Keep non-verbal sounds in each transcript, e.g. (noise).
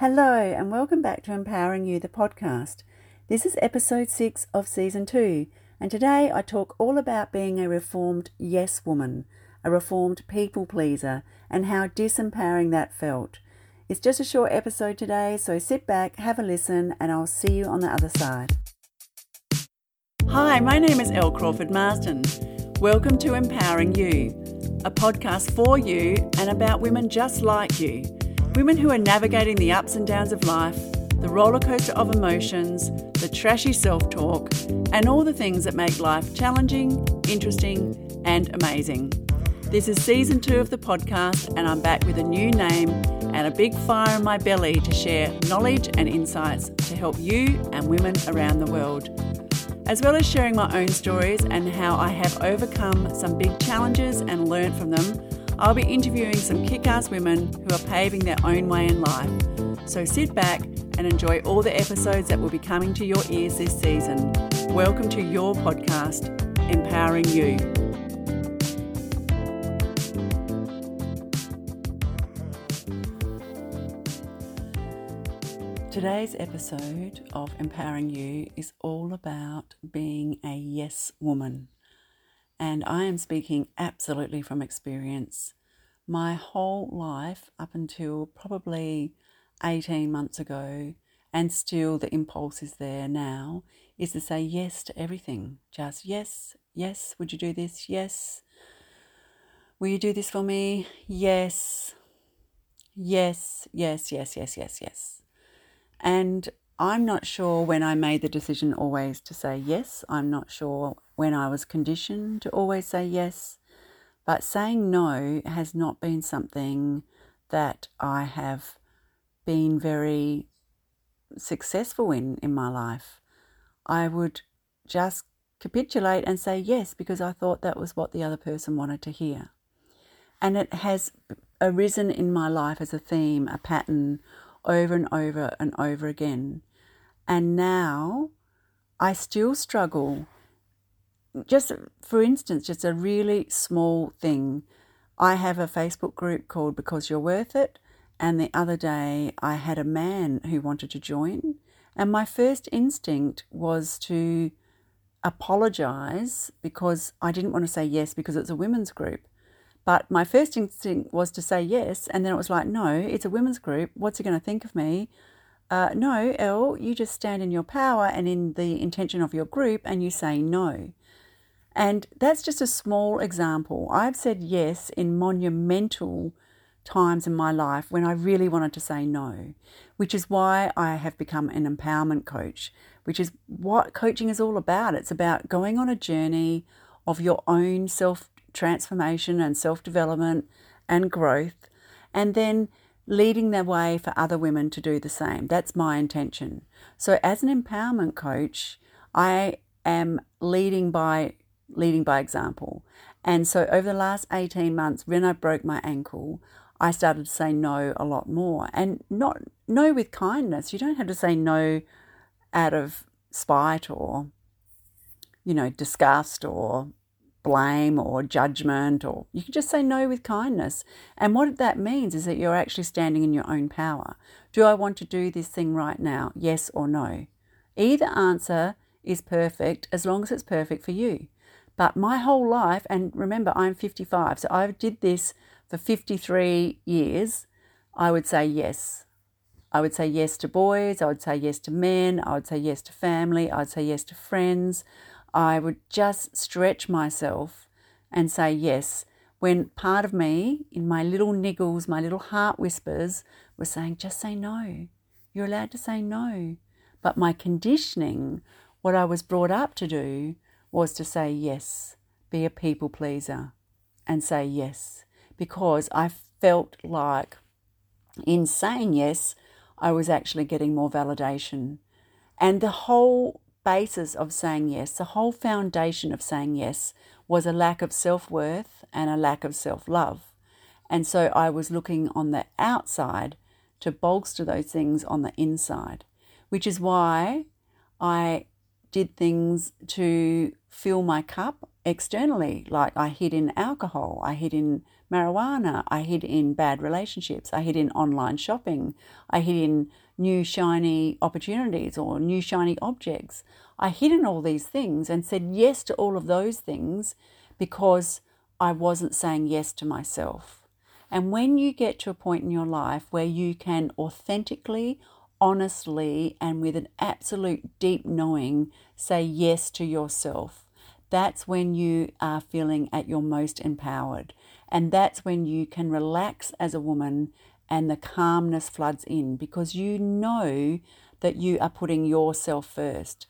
Hello, and welcome back to Empowering You, the podcast. This is episode six of season two, and today I talk all about being a reformed yes woman, a reformed people pleaser, and how disempowering that felt. It's just a short episode today, so sit back, have a listen, and I'll see you on the other side. Hi, my name is Elle Crawford Marsden. Welcome to Empowering You, a podcast for you and about women just like you Women who are navigating the ups and downs of life, the roller coaster of emotions, the trashy self talk, and all the things that make life challenging, interesting, and amazing. This is season two of the podcast, and I'm back with a new name and a big fire in my belly to share knowledge and insights to help you and women around the world. As well as sharing my own stories and how I have overcome some big challenges and learned from them I'll be interviewing some kick ass women who are paving their own way in life. So sit back and enjoy all the episodes that will be coming to your ears this season. Welcome to your podcast, Empowering You. Today's episode of Empowering You is all about being a yes woman. And I am speaking absolutely from experience. My whole life, up until probably 18 months ago, and still the impulse is there now, is to say yes to everything. Just yes, yes, would you do this? Yes. Will you do this for me? Yes. Yes, yes, yes, yes, yes, yes. And I'm not sure when I made the decision always to say yes. I'm not sure when I was conditioned to always say yes. But saying no has not been something that I have been very successful in in my life. I would just capitulate and say yes because I thought that was what the other person wanted to hear. And it has arisen in my life as a theme, a pattern over and over and over again. And now I still struggle. Just for instance, just a really small thing. I have a Facebook group called Because You're Worth It. And the other day I had a man who wanted to join. And my first instinct was to apologize because I didn't want to say yes because it's a women's group. But my first instinct was to say yes. And then it was like, no, it's a women's group. What's he going to think of me? Uh, no, Elle, you just stand in your power and in the intention of your group and you say no. And that's just a small example. I've said yes in monumental times in my life when I really wanted to say no, which is why I have become an empowerment coach, which is what coaching is all about. It's about going on a journey of your own self transformation and self development and growth, and then leading the way for other women to do the same. That's my intention. So as an empowerment coach, I am leading by leading by example. And so over the last 18 months when I broke my ankle, I started to say no a lot more and not no with kindness. You don't have to say no out of spite or you know disgust or blame or judgment, or you can just say no with kindness. And what that means is that you're actually standing in your own power. Do I want to do this thing right now? Yes or no? Either answer is perfect as long as it's perfect for you. But my whole life, and remember, I'm 55, so I did this for 53 years. I would say yes. I would say yes to boys, I would say yes to men, I would say yes to family, I would say yes to friends. I would just stretch myself and say yes when part of me, in my little niggles, my little heart whispers, was saying, just say no. You're allowed to say no. But my conditioning, what I was brought up to do, was to say yes, be a people pleaser, and say yes. Because I felt like in saying yes, I was actually getting more validation. And the whole basis of saying yes, the whole foundation of saying yes was a lack of self worth and a lack of self love. And so I was looking on the outside to bolster those things on the inside, which is why I did things to fill my cup externally. Like I hid in alcohol, I hid in marijuana. I hid in bad relationships. I hid in online shopping. I hid in new shiny opportunities or new shiny objects. I hid in all these things and said yes to all of those things because I wasn't saying yes to myself. And when you get to a point in your life where you can authentically, honestly, and with an absolute deep knowing say yes to yourself, that's when you are feeling at your most empowered. And that's when you can relax as a woman and the calmness floods in because you know that you are putting yourself first.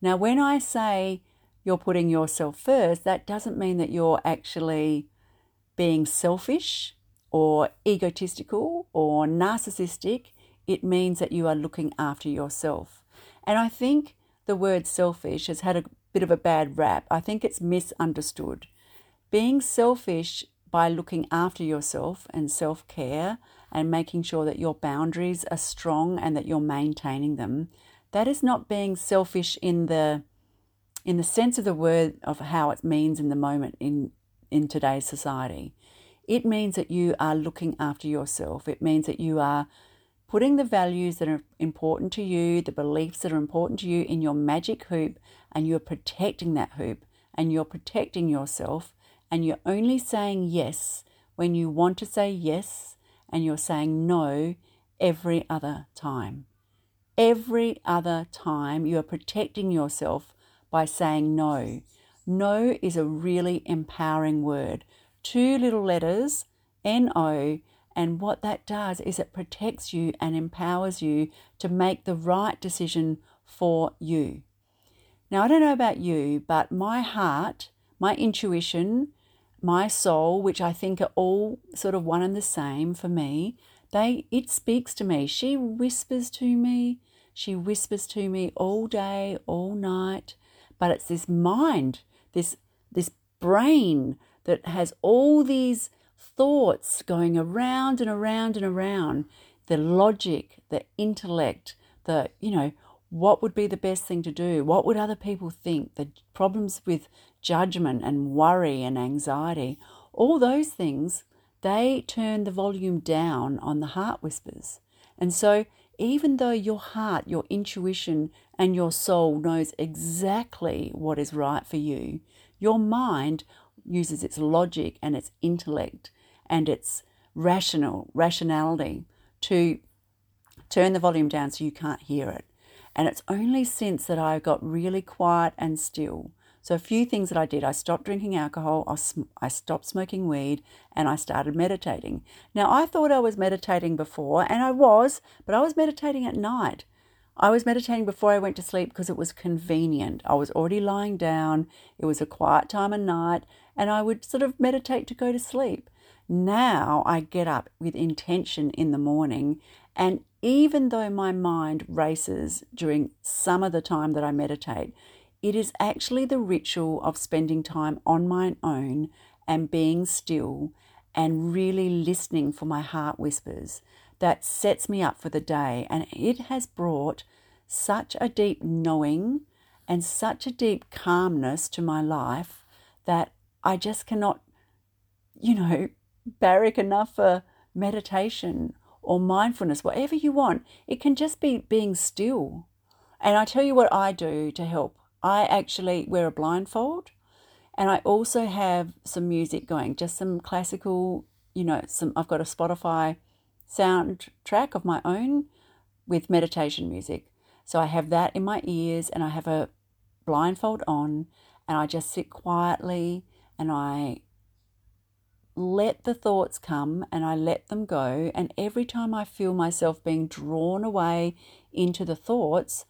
Now, when I say you're putting yourself first, that doesn't mean that you're actually being selfish or egotistical or narcissistic. It means that you are looking after yourself. And I think the word selfish has had a bit of a bad rap. I think it's misunderstood. Being selfish by looking after yourself and self care and making sure that your boundaries are strong and that you're maintaining them, that is not being selfish in the in the sense of the word of how it means in the moment in in today's society. It means that you are looking after yourself. It means that you are putting the values that are important to you, the beliefs that are important to you in your magic hoop, and you're protecting that hoop and you're protecting yourself, and you're only saying yes when you want to say yes, and you're saying no every other time. Every other time you are protecting yourself by saying no. No is a really empowering word. Two little letters, N O, and what that does is it protects you and empowers you to make the right decision for you. Now, I don't know about you, but my heart, my intuition, my soul, which I think are all sort of one and the same for me, they it speaks to me. She whispers to me. She whispers to me all day, all night. But it's this mind, this this brain that has all these thoughts going around and around and around, the logic, the intellect, the, you know, what would be the best thing to do? What would other people think? The problems with judgment and worry and anxiety, all those things, they turn the volume down on the heart whispers. And so, even though your heart, your intuition, and your soul knows exactly what is right for you, your mind uses its logic and its intellect and its rational rationality to turn the volume down so you can't hear it. And it's only since that I got really quiet and still. So, a few things that I did I stopped drinking alcohol, I stopped smoking weed, and I started meditating. Now, I thought I was meditating before, and I was, but I was meditating at night. I was meditating before I went to sleep because it was convenient. I was already lying down, it was a quiet time of night, and I would sort of meditate to go to sleep. Now I get up with intention in the morning, and even though my mind races during some of the time that I meditate, it is actually the ritual of spending time on my own and being still and really listening for my heart whispers that sets me up for the day. And it has brought such a deep knowing and such a deep calmness to my life that I just cannot, you know, (laughs) barrack enough for meditation or mindfulness, whatever you want. It can just be being still. And I tell you what I do to help. I actually wear a blindfold and I also have some music going, just some classical, you know, some I've got a Spotify soundtrack of my own with meditation music. So I have that in my ears and I have a blindfold on and I just sit quietly and I let the thoughts come and I let them go. And every time I feel myself being drawn away into the thoughts,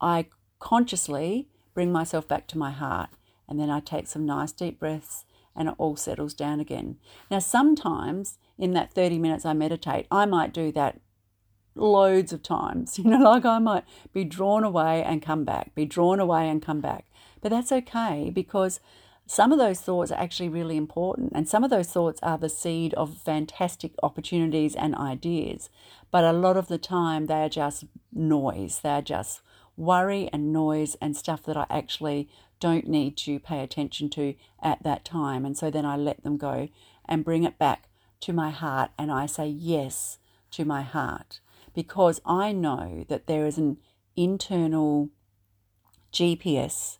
I consciously bring myself back to my heart. And then I take some nice deep breaths and it all settles down again. Now, sometimes in that 30 minutes I meditate, I might do that loads of times. (laughs) You know, like I might be drawn away and come back, be drawn away and come back. But that's okay because some of those thoughts are actually really important, and some of those thoughts are the seed of fantastic opportunities and ideas. But a lot of the time, they are just noise, they are just worry and noise and stuff that I actually don't need to pay attention to at that time. And so then I let them go and bring it back to my heart and I say yes to my heart because I know that there is an internal GPS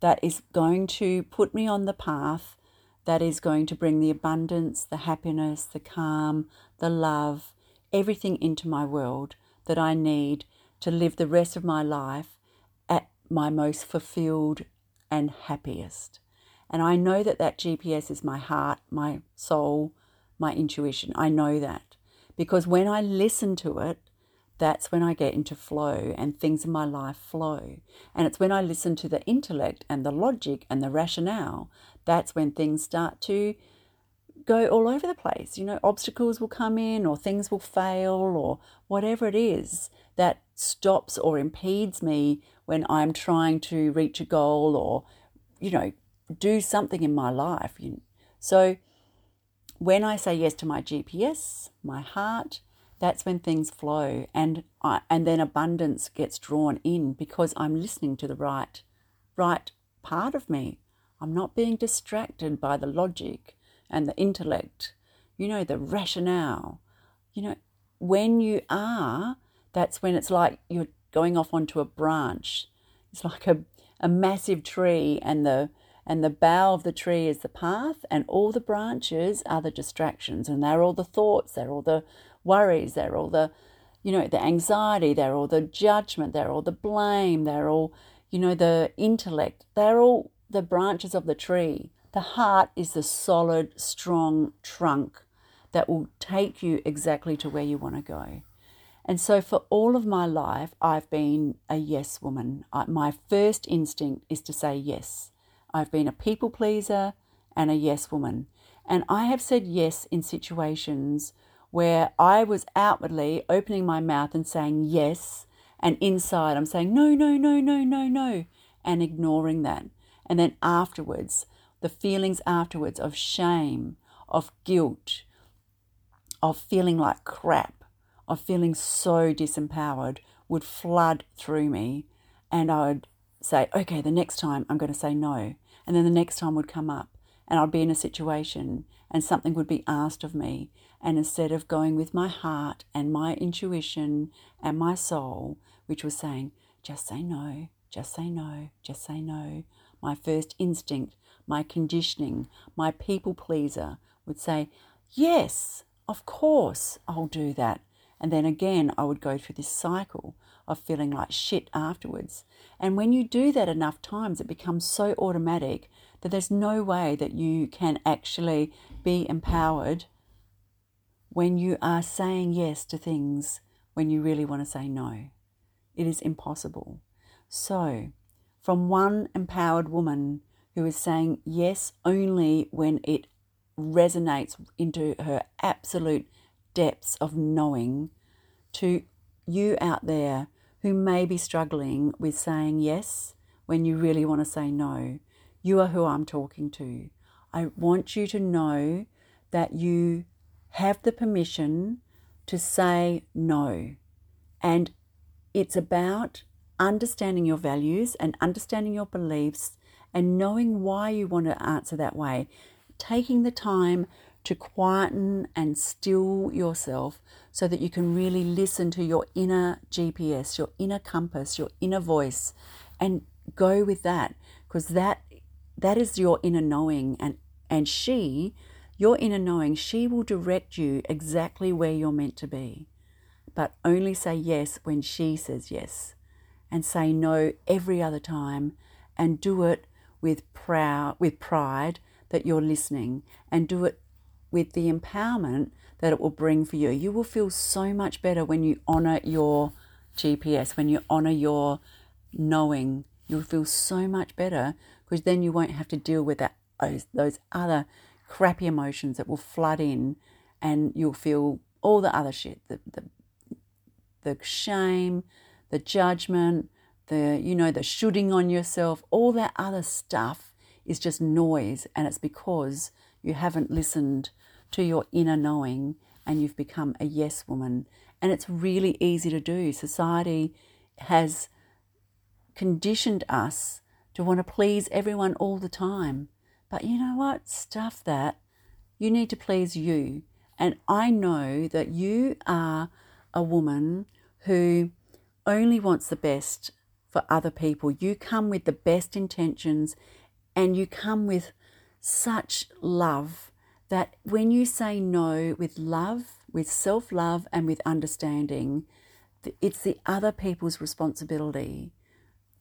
that is going to put me on the path that is going to bring the abundance, the happiness, the calm, the love, everything into my world that I need to live the rest of my life at my most fulfilled and happiest. And I know that that GPS is my heart, my soul, my intuition. I know that because when I listen to it, that's when I get into flow and things in my life flow. And it's when I listen to the intellect and the logic and the rationale, that's when things start to go all over the place. You know, obstacles will come in or things will fail or whatever it is that stops or impedes me when I'm trying to reach a goal or, you know, do something in my life. So when I say yes to my GPS, my heart, that's when things flow and I, and then abundance gets drawn in because I'm listening to the right right part of me. I'm not being distracted by the logic and the intellect, you know, the rationale. You know, when you are, that's when it's like you're going off onto a branch. It's like a, a massive tree and the and the bough of the tree is the path and all the branches are the distractions and they're all the thoughts, they're all the worries, they're all the, you know, the anxiety, they're all the judgment, they're all the blame, they're all, you know, the intellect, they're all the branches of the tree. The heart is the solid, strong trunk that will take you exactly to where you want to go. And so, for all of my life, I've been a yes woman. I, my first instinct is to say yes. I've been a people pleaser and a yes woman. And I have said yes in situations where I was outwardly opening my mouth and saying yes, and inside I'm saying no, no, no, no, no, no, and ignoring that. And then afterwards, the feelings afterwards of shame, of guilt, of feeling like crap, of feeling so disempowered would flood through me. And I would say, okay, the next time I'm going to say no. And then the next time would come up and I'd be in a situation and something would be asked of me. And instead of going with my heart and my intuition and my soul, which was saying, just say no, just say no, just say no, my first instinct, my conditioning, my people pleaser would say, yes, of course, I'll do that. And then again, I would go through this cycle of feeling like shit afterwards. And when you do that enough times, it becomes so automatic that there's no way that you can actually be empowered when you are saying yes to things when you really want to say no. It is impossible. So, from one empowered woman who is saying yes only when it resonates into her absolute depths of knowing, to you out there who may be struggling with saying yes when you really want to say no, you are who I'm talking to. I want you to know that you have the permission to say no. And it's about understanding your values and understanding your beliefs and knowing why you want to answer that way. Taking the time to quieten and still yourself so that you can really listen to your inner GPS, your inner compass, your inner voice, and go with that because that that is your inner knowing and and she your inner knowing she will direct you exactly where you're meant to be. But only say yes when she says yes and say no every other time and do it with proud with pride that you're listening and do it with the empowerment that it will bring for you. You will feel so much better when you honor your GPS, when you honor your knowing. You'll feel so much better because then you won't have to deal with that those, other crappy emotions that will flood in and you'll feel all the other shit the, the, the shame, the judgment, the you know the shooting on yourself, all that other stuff is just noise and it's because you haven't listened to your inner knowing and you've become a yes woman. And it's really easy to do. Society has conditioned us to want to please everyone all the time. But you know what? Stuff that. You need to please you. And I know that you are a woman who only wants the best for other people. You come with the best intentions and you come with such love that when you say no with love, with self love, and with understanding, it's the other people's responsibility.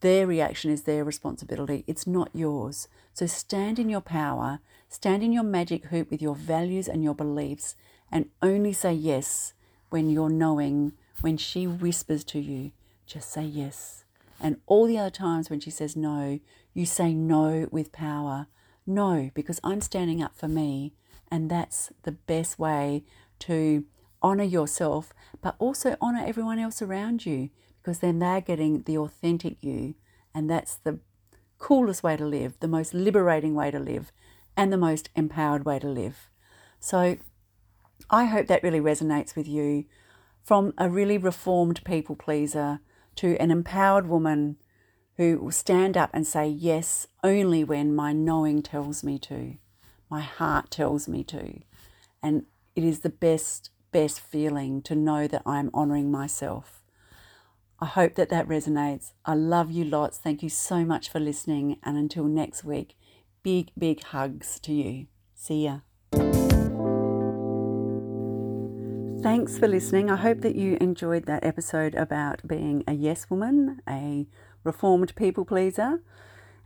Their reaction is their responsibility. It's not yours. So stand in your power, stand in your magic hoop with your values and your beliefs, and only say yes when you're knowing, when she whispers to you, just say yes. And all the other times when she says no, you say no with power. No, because I'm standing up for me. And that's the best way to honor yourself, but also honor everyone else around you because then they're getting the authentic you. And that's the coolest way to live, the most liberating way to live, and the most empowered way to live. So I hope that really resonates with you from a really reformed people pleaser to an empowered woman who will stand up and say yes only when my knowing tells me to, my heart tells me to. And it is the best best feeling to know that I'm honoring myself. I hope that that resonates. I love you lots. Thank you so much for listening. And until next week, big, big hugs to you. See ya. Thanks for listening. I hope that you enjoyed that episode about being a yes woman, a reformed people pleaser.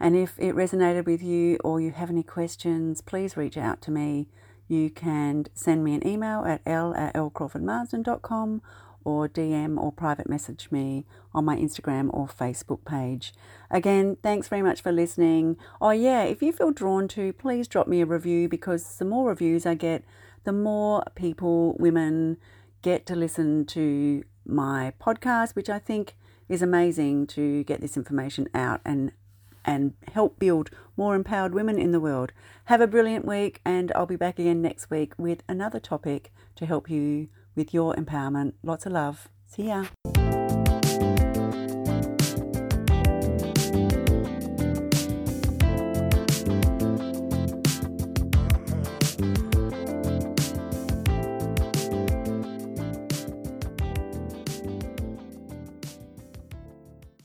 And if it resonated with you or you have any questions, please reach out to me you can send me an email at elle at ellecrawfordmarsden.com or DM or private message me on my Instagram or Facebook page. Again, thanks very much for listening. Oh, yeah, if you feel drawn to, please drop me a review because the more reviews I get, the more people, women, get to listen to my podcast, which I think is amazing to get this information out and and help build more empowered women in the world. Have a brilliant week, and I'll be back again next week with another topic to help you with your empowerment. Lots of love. See ya.